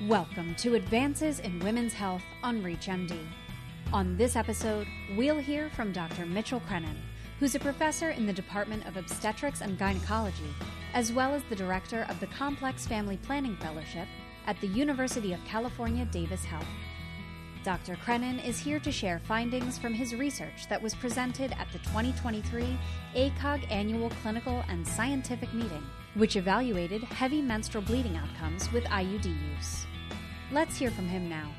Welcome to Advances in Women's Health on ReachMD. On this episode, we'll hear from Dr. Mitchell Creinin, who's a professor in the Department of Obstetrics and Gynecology, as well as the director of the Complex Family Planning Fellowship at the University of California, Davis Health. Dr. Creinin is here to share findings from his research that was presented at the 2023 ACOG Annual Clinical and Scientific Meeting, which evaluated heavy menstrual bleeding outcomes with IUD use. Let's hear from him now.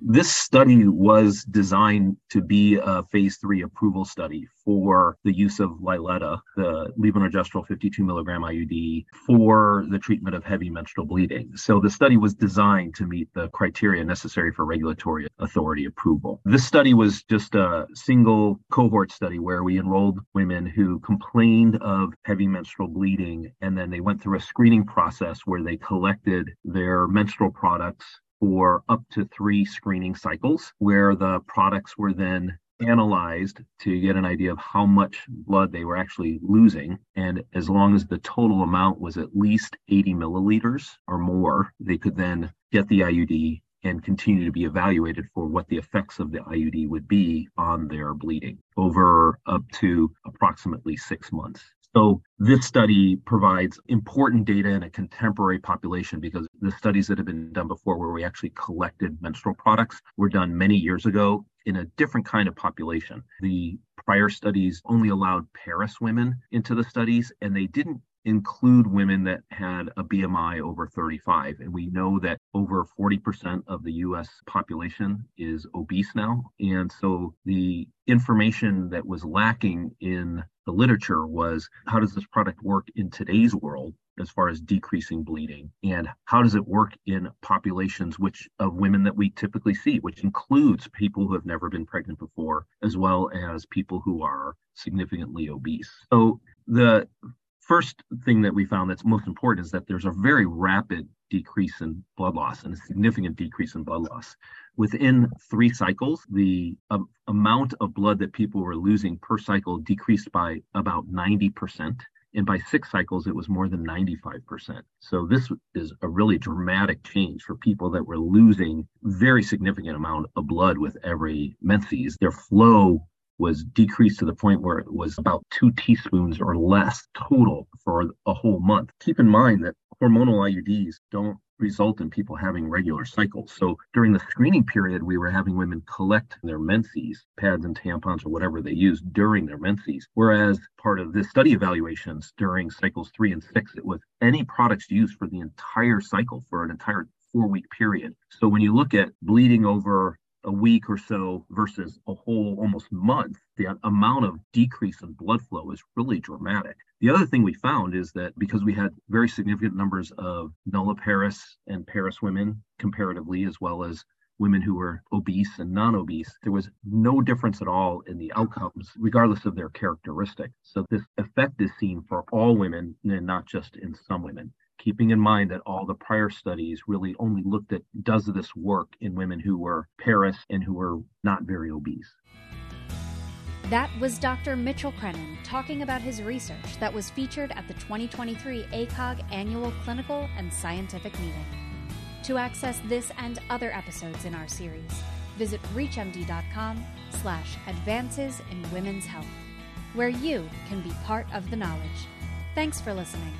This study was designed to be a phase three approval study for the use of Liletta, the levonorgestrel 52 milligram IUD, for the treatment of heavy menstrual bleeding. So the study was designed to meet the criteria necessary for regulatory authority approval. This study was just a single cohort study where we enrolled women who complained of heavy menstrual bleeding, and then they went through a screening process where they collected their menstrual products for up to three screening cycles, where the products were then analyzed to get an idea of how much blood they were actually losing. And as long as the total amount was at least 80 milliliters or more, they could then get the IUD and continue to be evaluated for what the effects of the IUD would be on their bleeding over up to approximately six months. So this study provides important data in a contemporary population because the studies that have been done before where we actually collected menstrual products were done many years ago in a different kind of population. The prior studies only allowed parous women into the studies and they didn't include women that had a BMI over 35. And we know that over 40% of the US population is obese now. And so the information that was lacking in the literature was how does this product work in today's world as far as decreasing bleeding and how does it work in populations which of women that we typically see which includes people who have never been pregnant before as well as people who are significantly obese so the first thing that we found that's most important is that there's a very rapid decrease in blood loss and a significant decrease in blood loss. Within three cycles, the uh, amount of blood that people were losing per cycle decreased by about 90%. And by six cycles, it was more than 95%. So this is a really dramatic change for people that were losing very significant amount of blood with every menses. Their flow was decreased to the point where it was about two teaspoons or less total for a whole month. Keep in mind that hormonal IUDs don't result in people having regular cycles. So during the screening period, we were having women collect their menses, pads and tampons or whatever they use during their menses. Whereas part of the study evaluations during cycles three and six, it was any products used for the entire cycle for an entire four week period. So when you look at bleeding over a week or so versus a whole almost month, the amount of decrease in blood flow is really dramatic. The other thing we found is that because we had very significant numbers of nulliparous and parous women comparatively, as well as women who were obese and non-obese, there was no difference at all in the outcomes, regardless of their characteristic. So this effect is seen for all women and not just in some women keeping in mind that all the prior studies really only looked at does this work in women who were parous and who were not very obese. That was Dr. Mitchell Creinin talking about his research that was featured at the 2023 ACOG Annual Clinical and Scientific Meeting. To access this and other episodes in our series, visit reachmd.com slash advances in women's health, where you can be part of the knowledge. Thanks for listening.